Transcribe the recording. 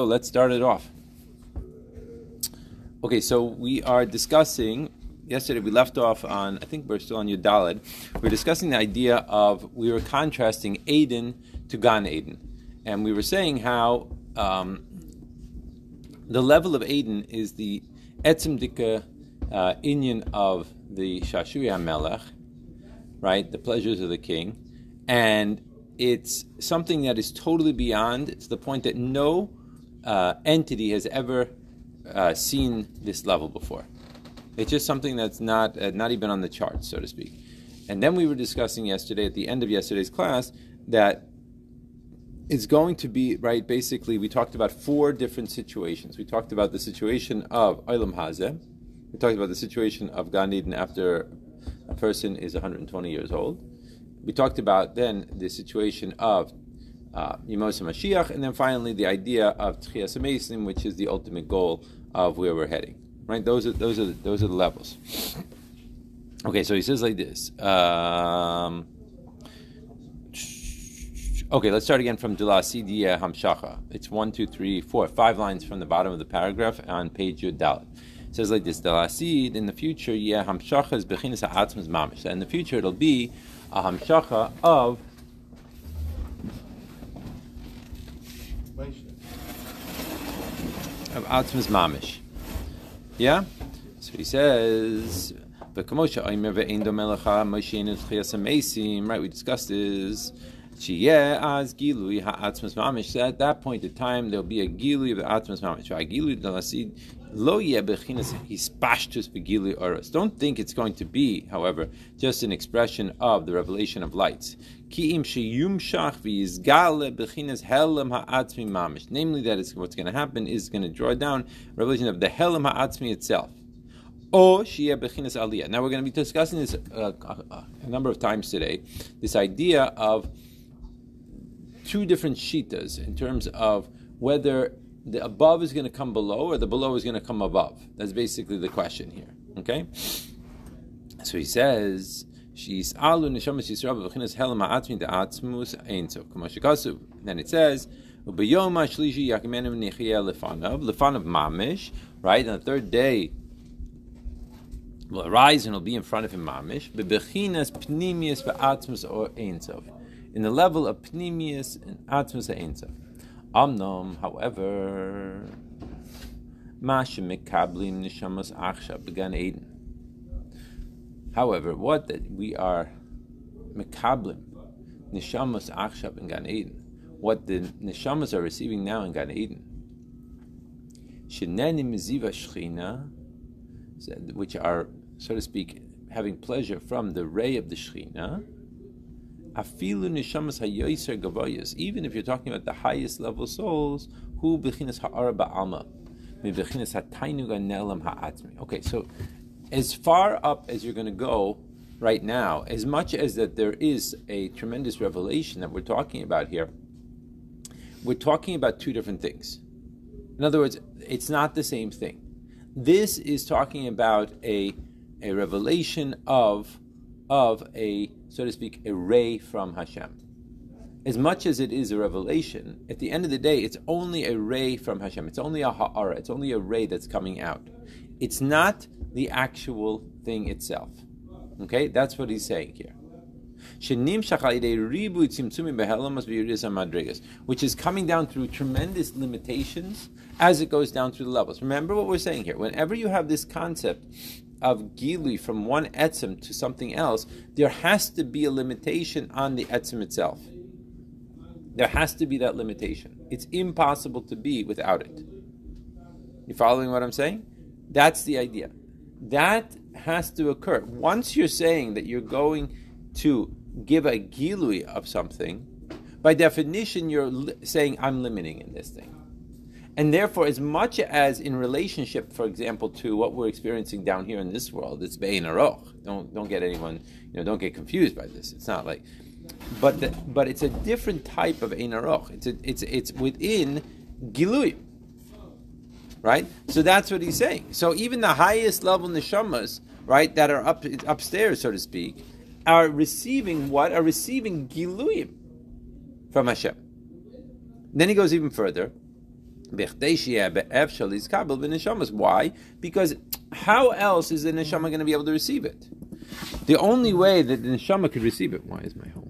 So let's start it off. Okay, so we are discussing. Yesterday we left off on. I think we're still on Yudalid. We're discussing the idea of we were contrasting Aden to Gan Eden, and we were saying how um, the level of Aden is the etzem dika uh, inyan of the Shashuya Melech, right? The pleasures of the king, and it's something that is totally beyond. It's the point that no uh, entity has ever uh, seen this level before. It's just something that's not uh, not even on the chart, so to speak. And then we were discussing yesterday, at the end of yesterday's class, that it's going to be right. Basically, we talked about four different situations. We talked about the situation of Olam Hazeh. We talked about the situation of Gan Eden after a person is 120 years old. We talked about then the situation of uh, Yemos Mashiach, and then finally the idea of Tchias Mason, which is the ultimate goal of where we're heading. Right? Those are those are the, those are the levels. Okay, so he says like this. Um, okay, let's start again from Dula Sidiya Hamshacha. It's one, two, three, four, five lines from the bottom of the paragraph on page Yud Dalit. It says like this: Dalasid in the future, yeah, Hamshacha is bechinas ha'atzmas mamish. In the future, it'll be a Hamshacha of of Atzmas Mamish. Yeah? So he says, right, we discussed this. as gilui ha'atzmas mamish. At that point in time, there'll be a gilui of the atzmas mamish. Gilui dalasid lo yeh bechinas hispashtus begilui oros. Don't think it's going to be, however, just an expression of the revelation of lights. Namely, that is what's going to happen is going to draw down revelation of the helam ha'atzmi itself. Bechinas. Now we're going to be discussing this uh, a number of times today. This idea of two different shitas in terms of whether the above is going to come below or the below is going to come above. That's basically the question here. Okay? So he says, She's alu neshamas Yisrael b'chinas helam ha'atzmi da'atzmus ein so. K'mo Then it says, ha'shlishi yakimenu nechiyah lefanav, lefanav mamish, right? On the third day, will arise and will be in front of him mamish, bebechinas pnimius va'atzmus or ein so. In the level of pnimius and atzmus ein so. Amnom, however, Mashim mekablim neshamas achshav began Eden. However, what that we are mekablim neshamas achshav in Eden, what the neshamas are receiving now in Gan Eden, sheneni miziva shchina, which are so to speak having pleasure from the ray of the shchina. Afilu gavoyas. Even if you're talking about the highest level souls, who bechinas ha'ara ba'alma, mi bechinas ha'tainu nelam ha'atzmi. Okay, so as far up as you're going to go right now, as much as that there is a tremendous revelation that we're talking about here, we're talking about two different things. In other words, it's not the same thing. This is talking about a, a revelation of, of a, so to speak, a ray from Hashem. As much as it is a revelation, at the end of the day, it's only a ray from Hashem. It's only a ha'ara. It's only a ray that's coming out. It's not the actual thing itself. Okay, that's what he's saying here. Which is coming down through tremendous limitations as it goes down through the levels. Remember what we're saying here. Whenever you have this concept of gilui from one etzem to something else, there has to be a limitation on the etzem itself. There has to be that limitation. It's impossible to be without it. You following what I'm saying? That's the idea that has to occur. Once you're saying that you're going to give a gilui of something, by definition, you're li- saying, I'm limiting in this thing. And therefore, as much as in relationship, for example, to what we're experiencing down here in this world, it's bein aroch. Don't don't get anyone, you know, don't get confused by this. It's not like, but the, but it's a different type of ein aroch. It's a, it's it's within gilui right? So that's what he's saying. So even the highest level neshamas, right, that are up upstairs, so to speak, are receiving what? Are receiving giluyim from Hashem. Then he goes even further. Why? Because how else is the neshama going to be able to receive it? The only way that the neshama could receive it. Why is my home?